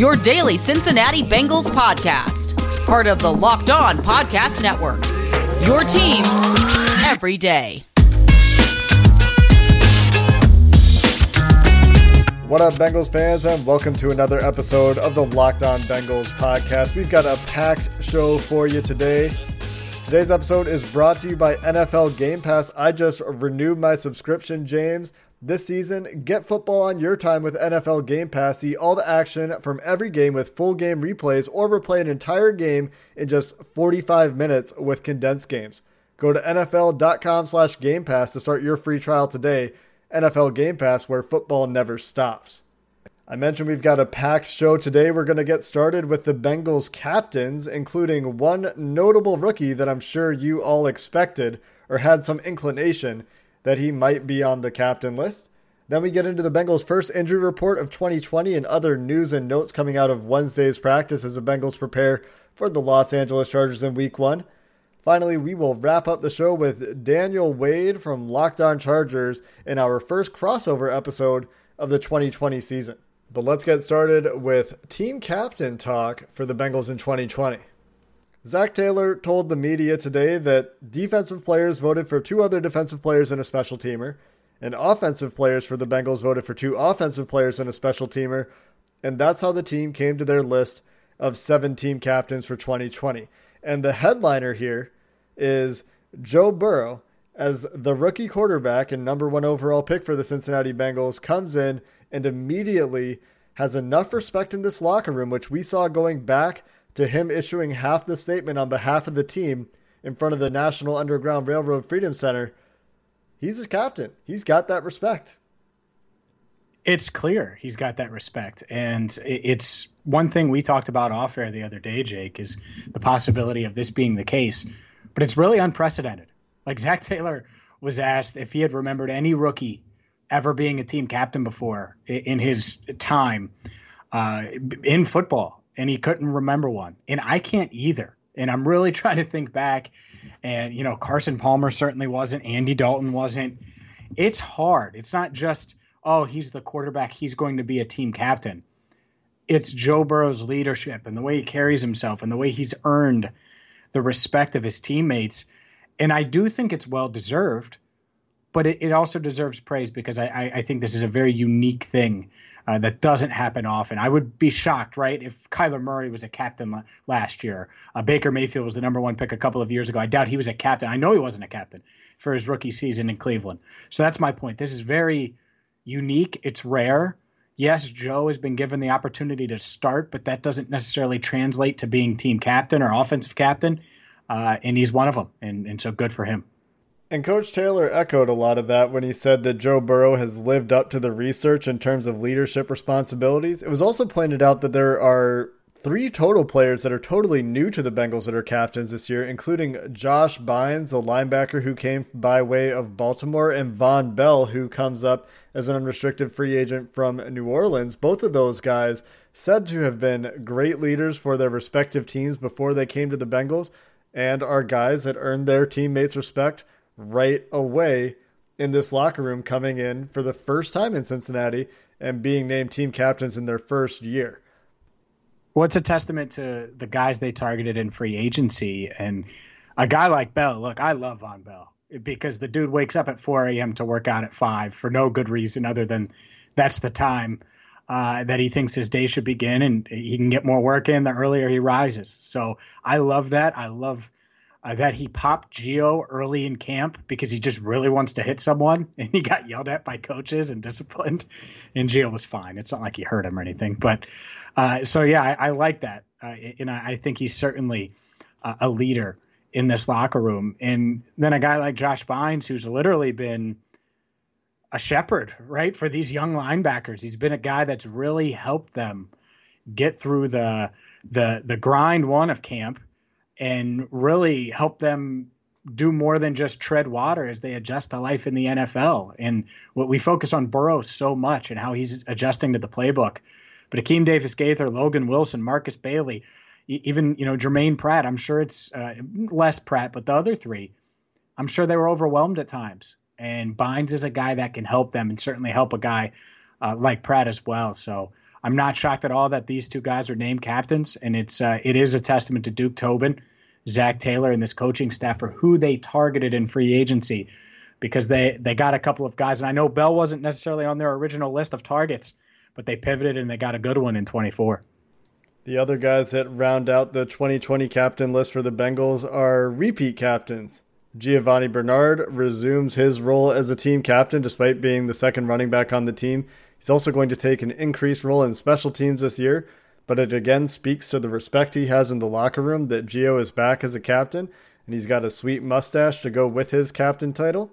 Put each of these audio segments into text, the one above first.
your daily Cincinnati Bengals podcast, part of the Locked On Podcast Network. Your team every day. What up, Bengals fans, and welcome to another episode of the Locked On Bengals podcast. We've got a packed show for you today. Today's episode is brought to you by NFL Game Pass. I just renewed my subscription, James. This season, get football on your time with NFL Game Pass. See all the action from every game with full game replays or replay an entire game in just 45 minutes with condensed games. Go to NFL.com slash Game Pass to start your free trial today. NFL Game Pass, where football never stops. I mentioned we've got a packed show today. We're going to get started with the Bengals captains, including one notable rookie that I'm sure you all expected or had some inclination that he might be on the captain list. Then we get into the Bengals' first injury report of 2020 and other news and notes coming out of Wednesday's practice as the Bengals prepare for the Los Angeles Chargers in week one. Finally, we will wrap up the show with Daniel Wade from Locked On Chargers in our first crossover episode of the 2020 season. But let's get started with team captain talk for the Bengals in 2020. Zac Taylor told the media today that defensive players voted for two other defensive players and a special teamer, and offensive players for the Bengals voted for two offensive players and a special teamer, and that's how the team came to their list of seven team captains for 2020. And the headliner here is Joe Burrow as the rookie quarterback and number one overall pick for the Cincinnati Bengals comes in and immediately has enough respect in this locker room, which we saw going back to him issuing half the statement on behalf of the team in front of the National Underground Railroad Freedom Center. He's a captain. He's got that respect. It's clear he's got that respect. And it's one thing we talked about off air the other day, Jake, is the possibility of this being the case. But it's really unprecedented. Like Zac Taylor was asked if he had remembered any rookie ever being a team captain before in his time uh, in football, and he couldn't remember one. And I can't either. And I'm really trying to think back. And, you know, Carson Palmer certainly wasn't, Andy Dalton wasn't. It's hard. It's not just oh, he's the quarterback, he's going to be a team captain. It's Joe Burrow's leadership and the way he carries himself and the way he's earned the respect of his teammates. And I do think it's well deserved, but it, it also deserves praise because I, I, I, think this is a very unique thing uh, that doesn't happen often. I would be shocked, right, if Kyler Murray was a captain la- last year. Uh, Baker Mayfield was the number one pick a couple of years ago. I doubt he was a captain. I know he wasn't a captain for his rookie season in Cleveland. So that's my point. This is very unique. It's rare. Yes, Joe has been given the opportunity to start, but that doesn't necessarily translate to being team captain or offensive captain. Uh, and he's one of them. And, and so good for him. And Coach Taylor echoed a lot of that when he said that Joe Burrow has lived up to the research in terms of leadership responsibilities. It was also pointed out that there are three total players that are totally new to the Bengals that are captains this year, including Josh Bynes, the linebacker who came by way of Baltimore, and Vonn Bell, who comes up as an unrestricted free agent from New Orleans. Both of those guys said to have been great leaders for their respective teams before they came to the Bengals and are guys that earned their teammates' respect right away in this locker room coming in for the first time in Cincinnati and being named team captains in their first year. Well, it's a testament to the guys they targeted in free agency. And a guy like Bell, look, I love Vonn Bell because the dude wakes up at 4 a.m. to work out at 5 for no good reason other than that's the time uh, that he thinks his day should begin and he can get more work in the earlier he rises. So I love that. I love uh, that he popped Gio early in camp because he just really wants to hit someone and he got yelled at by coaches and disciplined. And Gio was fine. It's not like he hurt him or anything. But uh, so, yeah, I, I like that. Uh, and I, I, think he's certainly a leader in this locker room. And then a guy like Josh Bynes, who's literally been a shepherd, right, for these young linebackers. He's been a guy that's really helped them get through the the the grind one of camp and really help them do more than just tread water as they adjust to life in the NFL. And what we focus on Burrow so much and how he's adjusting to the playbook. But Akeem Davis Gaither, Logan Wilson, Markus Bailey, even you know Jermaine Pratt. I'm sure it's uh, less Pratt, but the other three, I'm sure they were overwhelmed at times. And Bynes is a guy that can help them and certainly help a guy uh, like Pratt as well. So I'm not shocked at all that these two guys are named captains, and it's uh, it is a testament to Duke Tobin, Zac Taylor, and this coaching staff for who they targeted in free agency, because they they got a couple of guys, and I know Bell wasn't necessarily on their original list of targets, but they pivoted and they got a good one in 24. The other guys that round out the 2020 captain list for the Bengals are repeat captains. Giovani Bernard resumes his role as a team captain despite being the second running back on the team. He's also going to take an increased role in special teams this year, but it again speaks to the respect he has in the locker room that Gio is back as a captain, and he's got a sweet mustache to go with his captain title.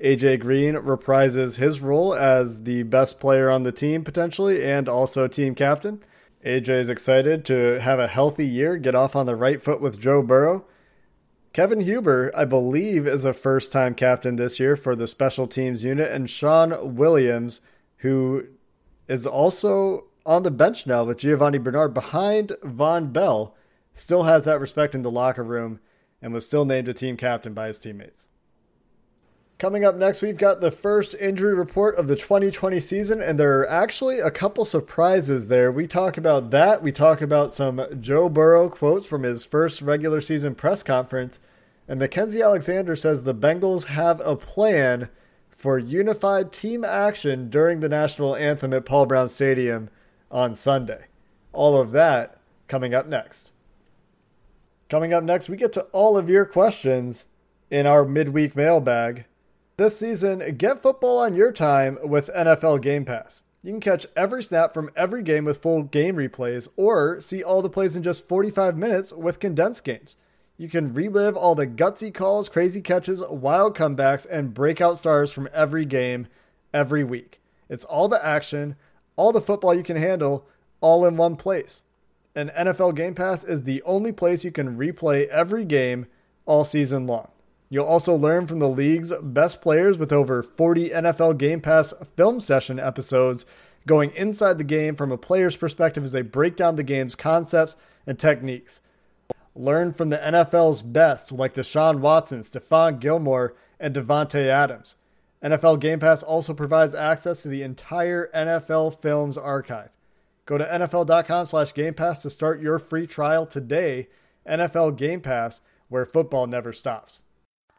AJ Green reprises his role as the best player on the team potentially and also team captain. AJ is excited to have a healthy year, get off on the right foot with Joe Burrow. Kevin Huber, I believe, is a first time captain this year for the special teams unit, and Shawn Williams who is also on the bench now with Giovani Bernard behind Vonn Bell, still has that respect in the locker room and was still named a team captain by his teammates. Coming up next, we've got the first injury report of the 2020 season, and there are actually a couple surprises there. We talk about that. We talk about some Joe Burrow quotes from his first regular season press conference, and Mackensie Alexander says the Bengals have a plan for unified team action during the national anthem at Paul Brown Stadium on Sunday. All of that coming up next. Coming up next, we get to all of your questions in our midweek mailbag. This season, get football on your time with NFL Game Pass. You can catch every snap from every game with full game replays or see all the plays in just 45 minutes with condensed games. You can relive all the gutsy calls, crazy catches, wild comebacks, and breakout stars from every game every week. It's all the action, all the football you can handle, all in one place. And NFL Game Pass is the only place you can replay every game all season long. You'll also learn from the league's best players with over 40 NFL Game Pass film session episodes going inside the game from a player's perspective as they break down the game's concepts and techniques. Learn from the NFL's best like Deshaun Watson, Stephon Gilmore, and Davante Adams. NFL Game Pass also provides access to the entire NFL Films archive. Go to NFL.com slash Game Pass to start your free trial today. NFL Game Pass, where football never stops.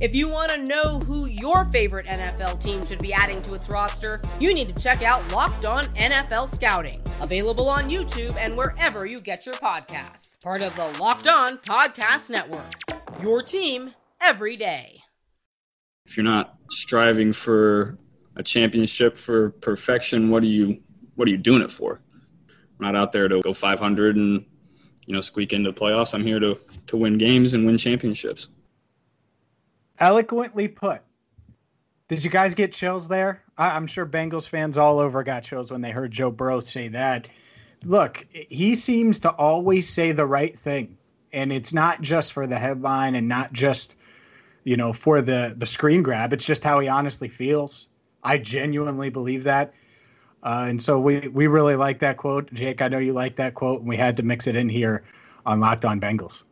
If you want to know who your favorite NFL team should be adding to its roster, you need to check out Locked On NFL Scouting, available on YouTube and wherever you get your podcasts. Part of the Locked On Podcast Network. Your team every day if you're not striving for a championship for perfection, what are you what are you doing it for? I'm not out there to go 500 and you know squeak into playoffs. I'm here to to win games and win championships. Eloquently put. Did you guys get chills there? I, am sure Bengals fans all over got chills when they heard Joe Burrow say that. Look, he seems to always say the right thing, and it's not just for the headline and not just you know, for the the screen grab. It's just how he honestly feels. I genuinely believe that. Uh, and so we we really like that quote, Jake. I know you like that quote, and we had to mix it in here on Locked On Bengals.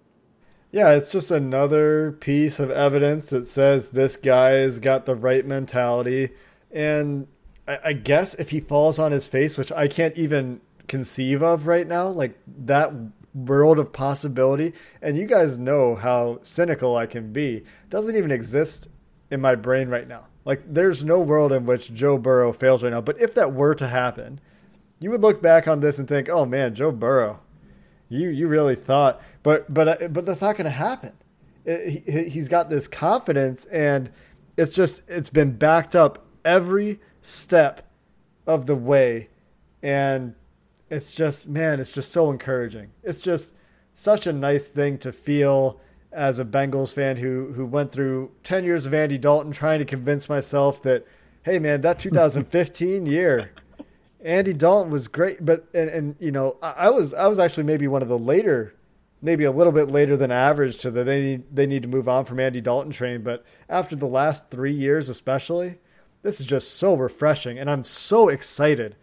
Yeah, it's just another piece of evidence that says this guy's got the right mentality. And I, I guess if he falls on his face, which I can't even conceive of right now, like that world of possibility. And you guys know how cynical I can be. Doesn't even exist in my brain right now. Like there's no world in which Joe Burrow fails right now. But if that were to happen, you would look back on this and think, "Oh man, Joe Burrow, you you really thought." But but uh, but that's not going to happen. it, he's got this confidence, and it's just it's been backed up every step of the way, and it's just man, it's just so encouraging. It's just such a nice thing to feel as a Bengals fan who who went through 10 years of Andy Dalton trying to convince myself that hey man, that 2015 year Andy Dalton was great, but and, and you know, I, I was I was actually maybe one of the later maybe a little bit later than average to that they need they need to move on from Andy Dalton train, but after the last 3 years especially, this is just so refreshing and I'm so excited.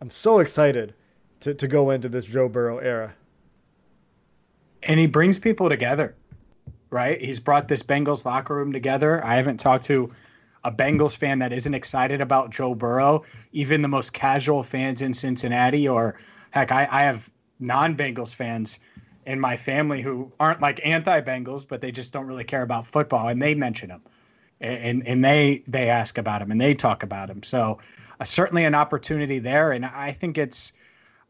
I'm so excited to to go into this Joe Burrow era and he brings people together, right? He's brought this Bengals locker room together. I haven't talked to a Bengals fan that isn't excited about Joe Burrow, even the most casual fans in Cincinnati, or heck, I, I have non Bengals fans in my family who aren't like anti Bengals, but they just don't really care about football, and they mention him, and and they they ask about him and they talk about him. So uh, certainly an opportunity there, and I think it's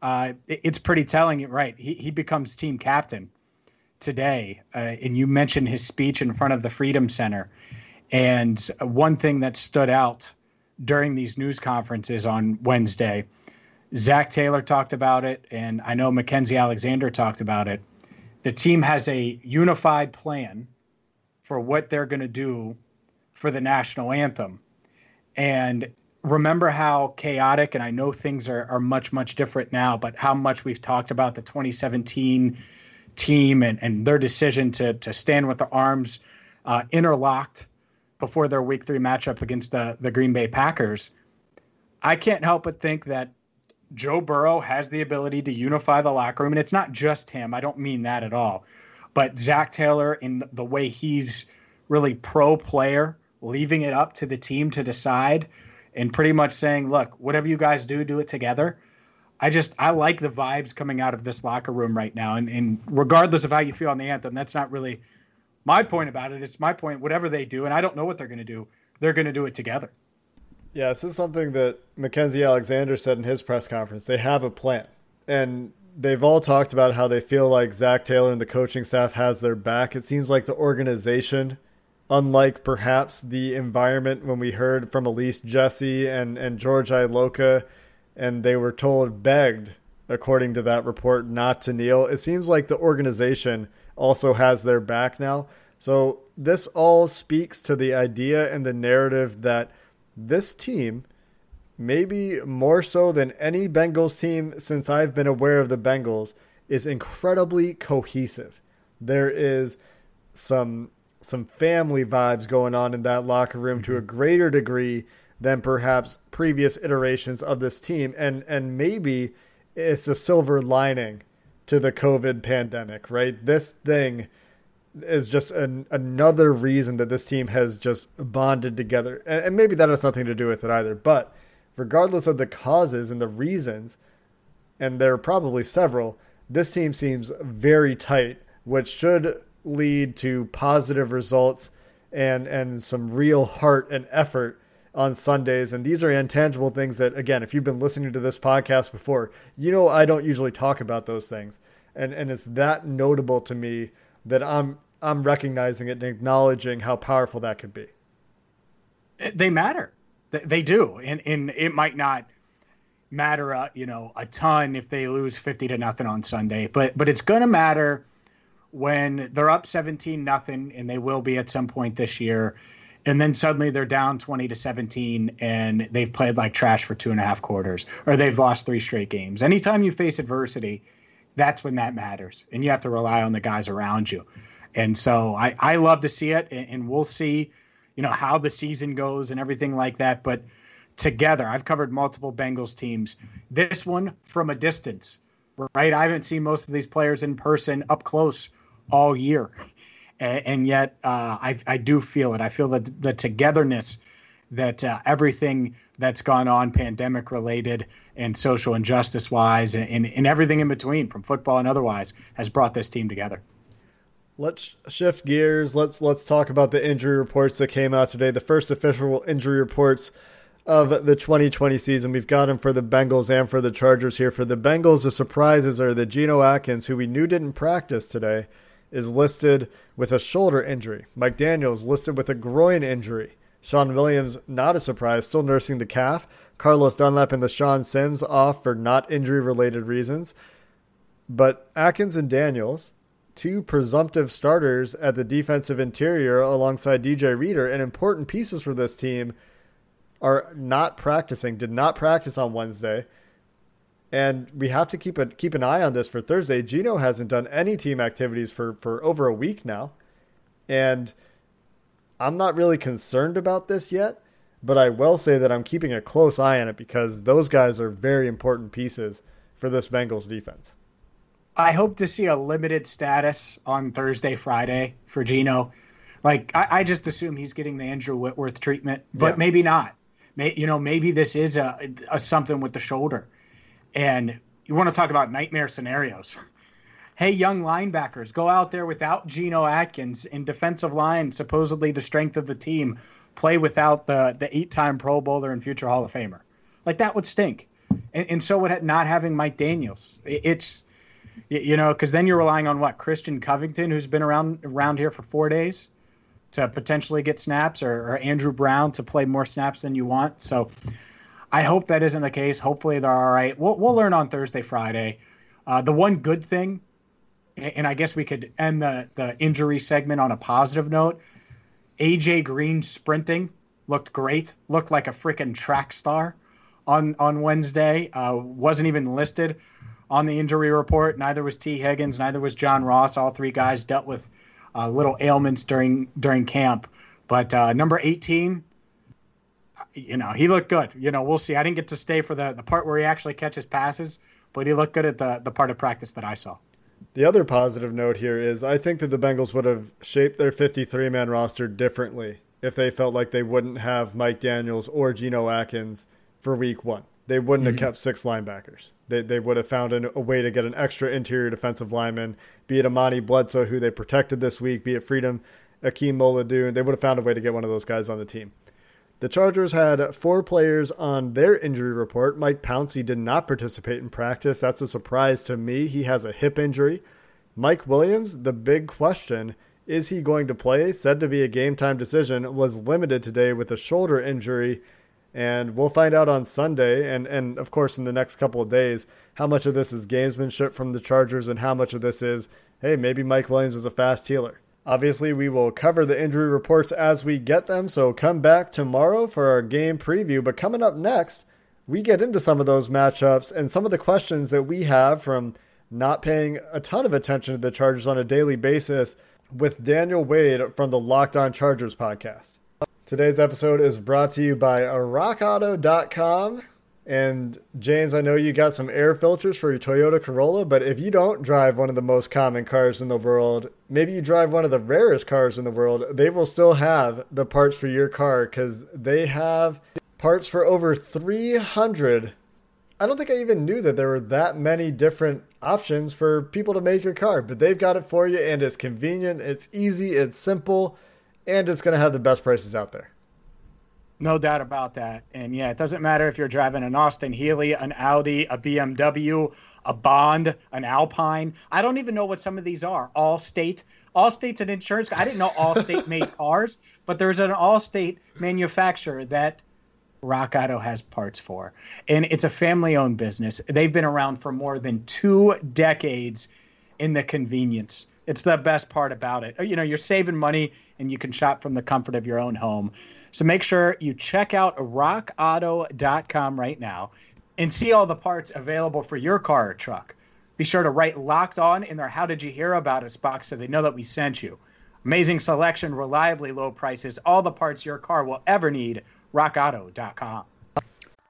uh, it's pretty telling. Right, he he becomes team captain today, uh, and you mentioned his speech in front of the Freedom Center. And one thing that stood out during these news conferences on Wednesday, Zac Taylor talked about it, and I know Mackensie Alexander talked about it. The team has a unified plan for what they're going to do for the national anthem. And remember how chaotic, and I know things are, are much, much different now, but how much we've talked about the 2017 team and, and their decision to to stand with the arms uh, interlocked before their week three matchup against the, the Green Bay Packers, I can't help but think that Joe Burrow has the ability to unify the locker room. And it's not just him. I don't mean that at all. But Zac Taylor, in the way he's really pro player, leaving it up to the team to decide and pretty much saying, look, whatever you guys do, do it together. I just I like the vibes coming out of this locker room right now, and, and regardless of how you feel on the anthem, that's not really my point about it. It's my point. Whatever they do, and I don't know what they're going to do, they're going to do it together. Yeah, this is something that Mackensie Alexander said in his press conference. They have a plan, and they've all talked about how they feel like Zac Taylor and the coaching staff has their back. It seems like the organization, unlike perhaps the environment when we heard from Elise Jesse and and George Iloka and they were told, begged, according to that report, not to kneel. It seems like the organization also has their back now. So this all speaks to the idea and the narrative that this team, maybe more so than any Bengals team since I've been aware of the Bengals, is incredibly cohesive. There is some some family vibes going on in that locker room to a mm-hmm. greater degree than perhaps previous iterations of this team. And and maybe it's a silver lining to the COVID pandemic, right? This thing is just an, another reason that this team has just bonded together. And, and maybe that has nothing to do with it either. But regardless of the causes and the reasons, and there are probably several, this team seems very tight, which should lead to positive results and and some real heart and effort on Sundays. And these are intangible things that, again, if you've been listening to this podcast before, you know I don't usually talk about those things. And and it's that notable to me that I'm I'm recognizing it and acknowledging how powerful that could be. They matter. They do. And and it might not matter uh, you know a ton if they lose 50 to nothing on Sunday, but but it's going to matter when they're up 17 nothing and they will be at some point this year and then suddenly they're down 20 to 17 and they've played like trash for two and a half quarters or they've lost three straight games. Anytime you face adversity that's when that matters and you have to rely on the guys around you. And so i, I love to see it and, and we'll see you know how the season goes and everything like that. But together i've covered multiple bengals teams. This one from a distance right? I haven't seen most of these players in person up close all year and, yet uh, I, I do feel it. I feel that the togetherness that uh, everything that's gone on, pandemic related and social injustice wise, and, and, and everything in between, from football and otherwise, has brought this team together. Let's shift gears. Let's let's talk about the injury reports that came out today. The first official injury reports of the 2020 season. We've got them for the Bengals and for the Chargers here. For the Bengals, the surprises are the Geno Atkins, who we knew didn't practice today, is listed with a shoulder injury. Mike Daniels listed with a groin injury. Shawn Williams, not a surprise, still nursing the calf. Carlos Dunlap and the Sean Sims off for not injury related reasons. But Atkins and Daniels, two presumptive starters at the defensive interior alongside DJ Reader and important pieces for this team, are not practicing, did not practice on Wednesday. And we have to keep a keep an eye on this for Thursday. Geno hasn't done any team activities for, for over a week now. And I'm not really concerned about this yet, but I will say that I'm keeping a close eye on it because those guys are very important pieces for this Bengals defense. I hope to see a limited status on Thursday, Friday for Geno. Like I, I just assume he's getting the Andrew Whitworth treatment, but yeah. maybe not. May, you know, maybe this is a, a something with the shoulder. And you want to talk about nightmare scenarios. Hey, young linebackers, go out there without Geno Atkins in defensive line, supposedly the strength of the team. Play without the the eight time Pro Bowler and future Hall of Famer. Like that would stink. And, and so would not having Mike Daniels. It's you know because then you're relying on what Christian Covington, who's been around around here for four days, to potentially get snaps, or, or Andrew Brown to play more snaps than you want. So I hope that isn't the case. Hopefully they're all right. We'll, we'll learn on Thursday, Friday. Uh, the one good thing, and I guess we could end the, the injury segment on a positive note. AJ Green sprinting looked great. Looked like a freaking track star on on Wednesday. Uh, wasn't even listed on the injury report. Neither was Tee Higgins. Neither was John Ross. All three guys dealt with uh, little ailments during during camp. But uh, number 18, you know, he looked good. You know, we'll see. I didn't get to stay for the, the part where he actually catches passes, but he looked good at the, the part of practice that I saw. The other positive note here is I think that the Bengals would have shaped their 53 man roster differently if they felt like they wouldn't have Mike Daniels or Geno Atkins for week one. They wouldn't mm-hmm. have kept six linebackers. They, they would have found an, a way to get an extra interior defensive lineman, be it Amani Bledsoe, who they protected this week, be it Freedom Akinmoladun. They would have found a way to get one of those guys on the team. The Chargers had four players on their injury report. Mike Pouncey did not participate in practice. That's a surprise to me. He has a hip injury. Mike Williams, the big question is he going to play? Said to be a game time decision, was limited today with a shoulder injury. And we'll find out on Sunday, and, and of course in the next couple of days, how much of this is gamesmanship from the Chargers and how much of this is, hey, maybe Mike Williams is a fast healer. Obviously, we will cover the injury reports as we get them, so come back tomorrow for our game preview. But coming up next, we get into some of those matchups and some of the questions that we have from not paying a ton of attention to the Chargers on a daily basis with Daniel Wade from the Locked On Chargers podcast. Today's episode is brought to you by RockAuto.com. And James, I know you got some air filters for your Toyota Corolla, but if you don't drive one of the most common cars in the world, maybe you drive one of the rarest cars in the world, they will still have the parts for your car because they have parts for over 300. I don't think I even knew that there were that many different options for people to make your car, but they've got it for you and it's convenient, it's easy, it's simple, and it's going to have the best prices out there. No doubt about that. And yeah, it doesn't matter if you're driving an Austin Healey, an Audi, a BMW, a Bond, an Alpine. I don't even know what some of these are. Allstate. Allstate's an insurance. I didn't know Allstate made cars, but there's an Allstate manufacturer that Rock Auto has parts for. And it's a family owned business. They've been around for more than two decades in the convenience. It's the best part about it. You know, you're saving money and you can shop from the comfort of your own home. So make sure you check out rockauto.com right now and see all the parts available for your car or truck. Be sure to write locked on in their How Did You Hear About Us box so they know that we sent you. Amazing selection, reliably low prices, all the parts your car will ever need. RockAuto.com.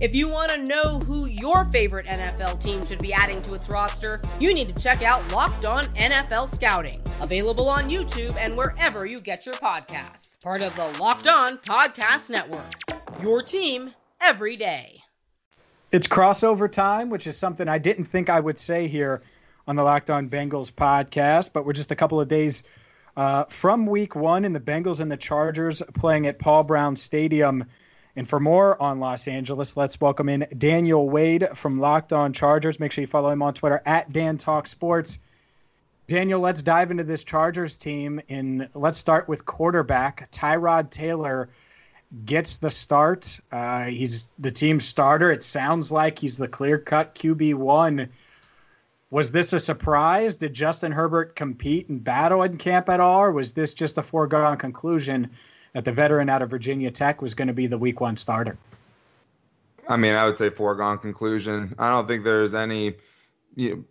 If you want to know who your favorite NFL team should be adding to its roster, you need to check out Locked On NFL Scouting, available on YouTube and wherever you get your podcasts. Part of the Locked On Podcast Network. Your team every day. It's crossover time, which is something I didn't think I would say here on the Locked On Bengals podcast, but we're just a couple of days uh, from week one, in the Bengals and the Chargers playing at Paul Brown Stadium. And for more on Los Angeles, let's welcome in Daniel Wade from Locked On Chargers. Make sure you follow him on Twitter at Dan Talk Sports. Daniel, let's dive into this Chargers team, and let's start with quarterback Tyrod Taylor gets the start. Uh, he's the team starter. It sounds like he's the clear cut QB one. Was this a surprise? Did Justin Herbert compete and battle in camp at all, or was this just a foregone conclusion that the veteran out of Virginia Tech was going to be the week one starter? I mean, I would say foregone conclusion. I don't think there's any you know,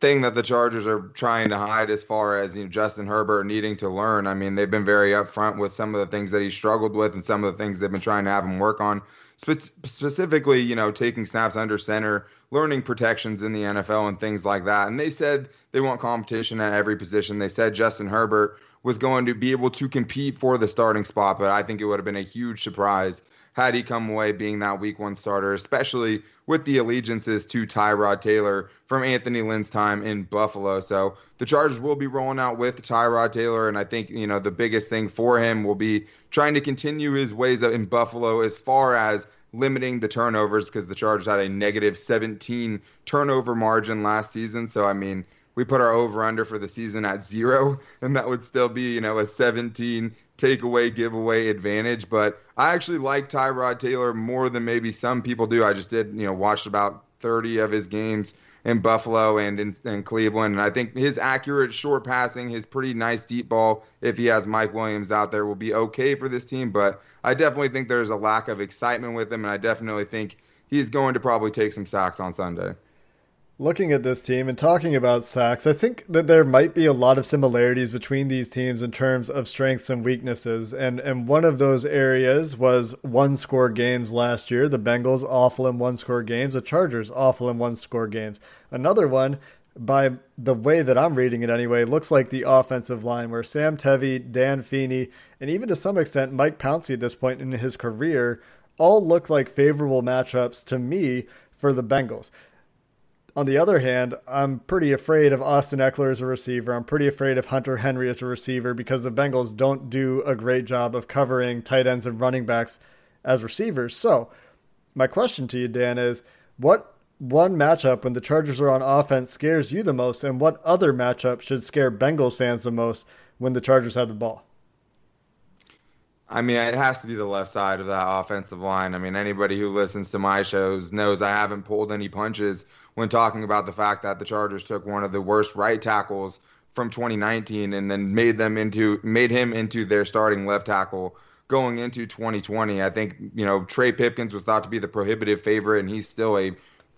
thing that the Chargers are trying to hide as far as you know, Justin Herbert needing to learn. I mean, they've been very upfront with some of the things that he struggled with and some of the things they've been trying to have him work on. Spe- specifically, you know, taking snaps under center, learning protections in the NFL, and things like that. And they said they want competition at every position. They said Justin Herbert was going to be able to compete for the starting spot, but I think it would have been a huge surprise had he come away being that week one starter, especially with the allegiances to Tyrod Taylor from Anthony Lynn's time in Buffalo. So the Chargers will be rolling out with Tyrod Taylor, and I think you know the biggest thing for him will be trying to continue his ways in Buffalo as far as limiting the turnovers because the Chargers had a negative 17 turnover margin last season. So I mean we put our over under for the season at zero, and that would still be, you know, a 17 takeaway giveaway advantage. But I actually like Tyrod Taylor more than maybe some people do. I just did, you know, watched about 30 of his games in Buffalo and in, in, Cleveland. And I think his accurate short passing, his pretty nice deep ball, if he has Mike Williams out there, will be okay for this team. But I definitely think there's a lack of excitement with him, and I definitely think he's going to probably take some sacks on Sunday looking at this team and talking about sacks, I think that there might be a lot of similarities between these teams in terms of strengths and weaknesses. And and one of those areas was one score games last year. The Bengals awful in one score games, the Chargers awful in one score games. Another one by the way that I'm reading it anyway, looks like the offensive line where Sam Tevi, Dan Feeney, and even to some extent Mike Pouncey at this point in his career all look like favorable matchups to me for the Bengals. On the other hand, I'm pretty afraid of Austin Ekeler as a receiver. I'm pretty afraid of Hunter Henry as a receiver because the Bengals don't do a great job of covering tight ends and running backs as receivers. So, my question to you, Dan, is what one matchup when the Chargers are on offense scares you the most, and what other matchup should scare Bengals fans the most when the Chargers have the ball? I mean, it has to be the left side of that offensive line. I mean, anybody who listens to my shows knows I haven't pulled any punches when talking about the fact that the Chargers took one of the worst right tackles from 2019 and then made them into made him into their starting left tackle going into 2020. I think you know Trey Pipkins was thought to be the prohibitive favorite, and he's still a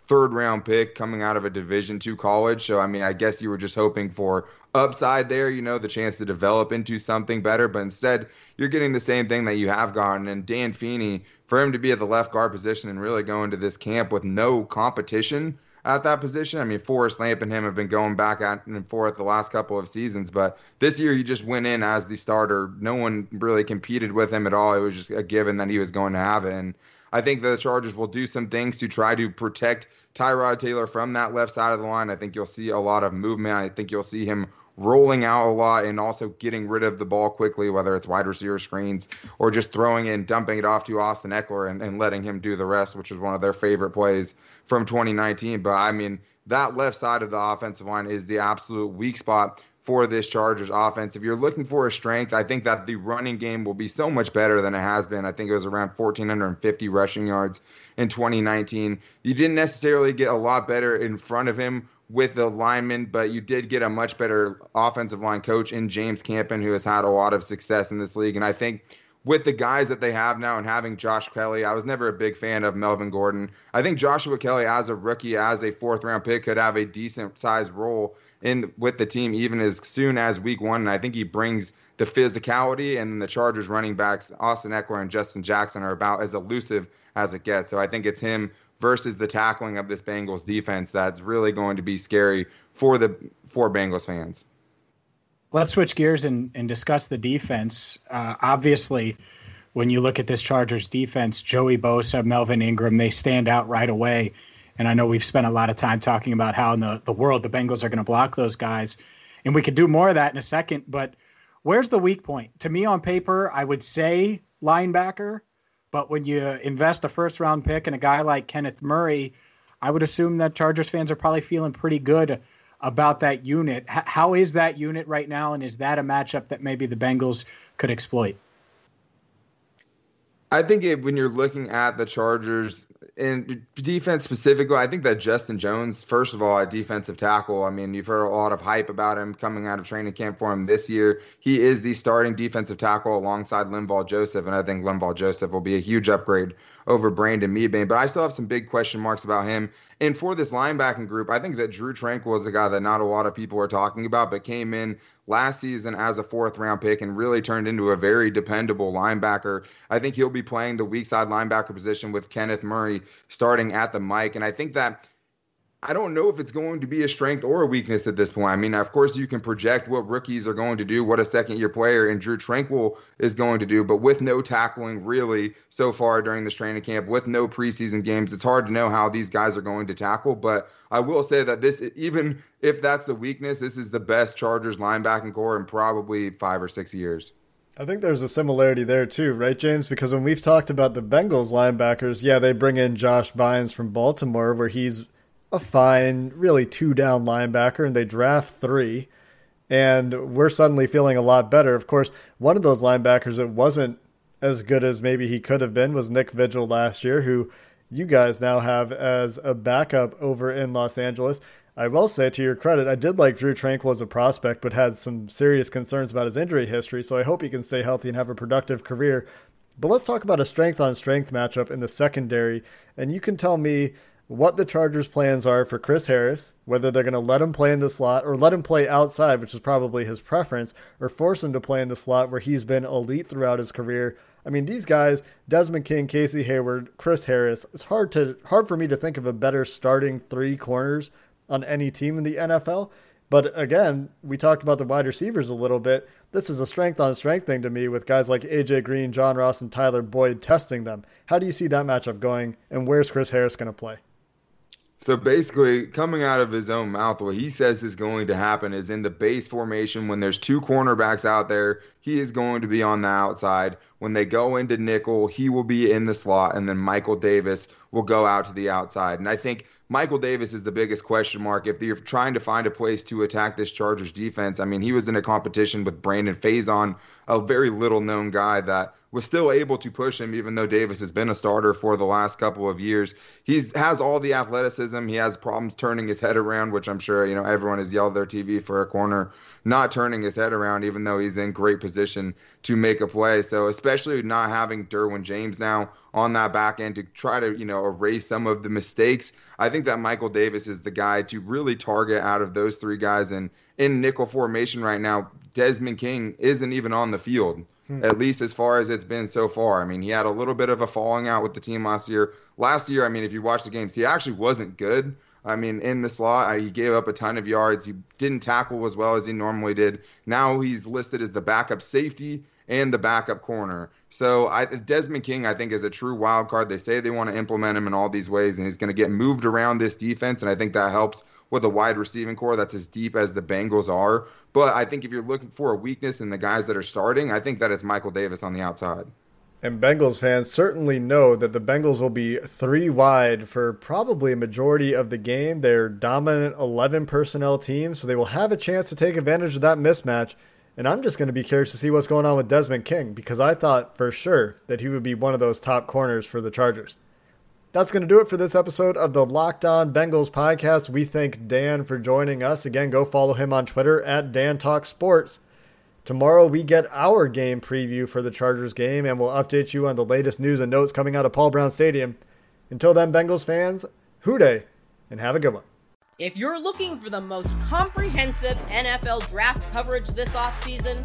third round pick coming out of a Division two college. So I mean, I guess you were just hoping for upside there, you know, the chance to develop into something better, but instead you're getting the same thing that you have gotten. And Dan Feeney, for him to be at the left guard position and really go into this camp with no competition at that position. I mean, Forrest Lamp and him have been going back and forth the last couple of seasons, but this year he just went in as the starter. No one really competed with him at all. It was just a given that he was going to have it. And I think the Chargers will do some things to try to protect Tyrod Taylor from that left side of the line. I think you'll see a lot of movement. I think you'll see him rolling out a lot and also getting rid of the ball quickly, whether it's wide receiver screens or just throwing in, dumping it off to Austin Ekeler and, and letting him do the rest, which is one of their favorite plays from 2019. But I mean, that left side of the offensive line is the absolute weak spot for this Chargers offense. If you're looking for a strength, I think that the running game will be so much better than it has been. I think it was around 1,450 rushing yards in 2019. You didn't necessarily get a lot better in front of him with the linemen, but you did get a much better offensive line coach in James Campen, who has had a lot of success in this league. And I think with the guys that they have now and having Josh Kelley, I was never a big fan of Melvin Gordon. I think Joshua Kelley, as a rookie, as a fourth round pick, could have a decent sized role in with the team even as soon as week one. And I think he brings the physicality and the Chargers running backs, Austin Ekeler and Justin Jackson, are about as elusive as it gets. So I think it's him versus the tackling of this Bengals defense that's really going to be scary for the for Bengals fans. Let's switch gears and, and discuss the defense. Uh, obviously, when you look at this Chargers defense, Joey Bosa, Melvin Ingram, they stand out right away. And I know we've spent a lot of time talking about how in the, the world the Bengals are going to block those guys. And we could do more of that in a second. But where's the weak point? To me, on paper, I would say linebacker. But when you invest a first round pick in a guy like Kenneth Murray, I would assume that Chargers fans are probably feeling pretty good about that unit. H- how is that unit right now? And is that a matchup that maybe the Bengals could exploit? I think it, when you're looking at the Chargers and defense specifically, I think that Justin Jones, first of all, a defensive tackle. I mean, you've heard a lot of hype about him coming out of training camp for him this year. He is the starting defensive tackle alongside Linval Joseph, and I think Linval Joseph will be a huge upgrade over Brandon Mebane. But I still have some big question marks about him. And for this linebacking group, I think that Drue Tranquill is a guy that not a lot of people are talking about, but came in last season as a fourth round pick and really turned into a very dependable linebacker. I think he'll be playing the weak side linebacker position with Kenneth Murray starting at the mic. And I think that I don't know if it's going to be a strength or a weakness at this point. I mean, of course, you can project what rookies are going to do, what a second year player and Drue Tranquill is going to do, but with no tackling really so far during this training camp, with no preseason games, it's hard to know how these guys are going to tackle. But I will say that this, even if that's the weakness, this is the best Chargers linebacking core in probably five or six years. I think there's a similarity there too, right, James? Because when we've talked about the Bengals linebackers, yeah, they bring in Josh Bynes from Baltimore, where he's a fine, really two down linebacker, and they draft three. And we're suddenly feeling a lot better. Of course, one of those linebackers that wasn't as good as maybe he could have been was Nick Vigil last year, who you guys now have as a backup over in Los Angeles. I will say to your credit, I did like Drue Tranquill as a prospect, but had some serious concerns about his injury history. So I hope he can stay healthy and have a productive career. But let's talk about a strength on strength matchup in the secondary. And you can tell me what the Chargers' plans are for Chris Harris, whether they're going to let him play in the slot or let him play outside, which is probably his preference, or force him to play in the slot where he's been elite throughout his career. I mean, these guys, Desmond King, Casey Hayward, Chris Harris, it's hard to hard for me to think of a better starting three corners on any team in the NFL. But again, we talked about the wide receivers a little bit. This is a strength on strength thing to me with guys like AJ Green, John Ross, and Tyler Boyd testing them. How do you see that matchup going, and where's Chris Harris going to play? So basically, coming out of his own mouth, what he says is going to happen is in the base formation, when there's two cornerbacks out there, he is going to be on the outside. When they go into nickel, he will be in the slot, and then Michael Davis will go out to the outside. And I think Michael Davis is the biggest question mark. If you're trying to find a place to attack this Chargers defense, I mean, he was in a competition with Brandon Facyson, a very little known guy that was still able to push him, even though Davis has been a starter for the last couple of years. He has all the athleticism. He has problems turning his head around, which I'm sure you know everyone has yelled their TV for a corner not turning his head around, even though he's in great position to make a play. So especially not having Derwin James now on that back end to try to you know erase some of the mistakes. I think that Michael Davis is the guy to really target out of those three guys. And in nickel formation right now, Desmond King isn't even on the field. Hmm. At least as far as it's been so far. I mean, he had a little bit of a falling out with the team last year. Last year, I mean, if you watch the games, he actually wasn't good. I mean, in the slot, he gave up a ton of yards. He didn't tackle as well as he normally did. Now he's listed as the backup safety and the backup corner. So I, Desmond King, I think, is a true wild card. They say they want to implement him in all these ways, and he's going to get moved around this defense, and I think that helps with a wide receiving core that's as deep as the Bengals are. But I think if you're looking for a weakness in the guys that are starting, I think that it's Michael Davis on the outside. And Bengals fans certainly know that the Bengals will be three wide for probably a majority of the game. They're dominant 11 personnel team, so they will have a chance to take advantage of that mismatch. And I'm just going to be curious to see what's going on with Desmond King because I thought for sure that he would be one of those top corners for the Chargers. That's going to do it for this episode of the Locked On Bengals podcast. We thank Dan for joining us. Again, go follow him on Twitter at Dan Talk Sports. Tomorrow we get our game preview for the Chargers game, and we'll update you on the latest news and notes coming out of Paul Brown Stadium. Until then, Bengals fans, Who Dey, and have a good one. If you're looking for the most comprehensive NFL draft coverage this offseason,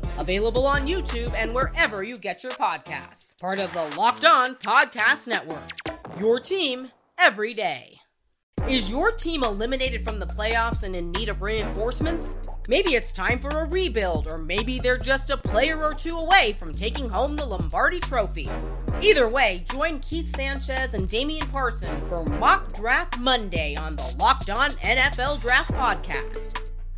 available on YouTube and wherever you get your podcasts. Part of the Locked On Podcast Network. Your team every day. Is your team eliminated from the playoffs and in need of reinforcements? Maybe it's time for a rebuild, or maybe they're just a player or two away from taking home the Lombardi Trophy. Either way, join Keith Sanchez and Damian Parson for Mock Draft Monday on the Locked On NFL Draft Podcast.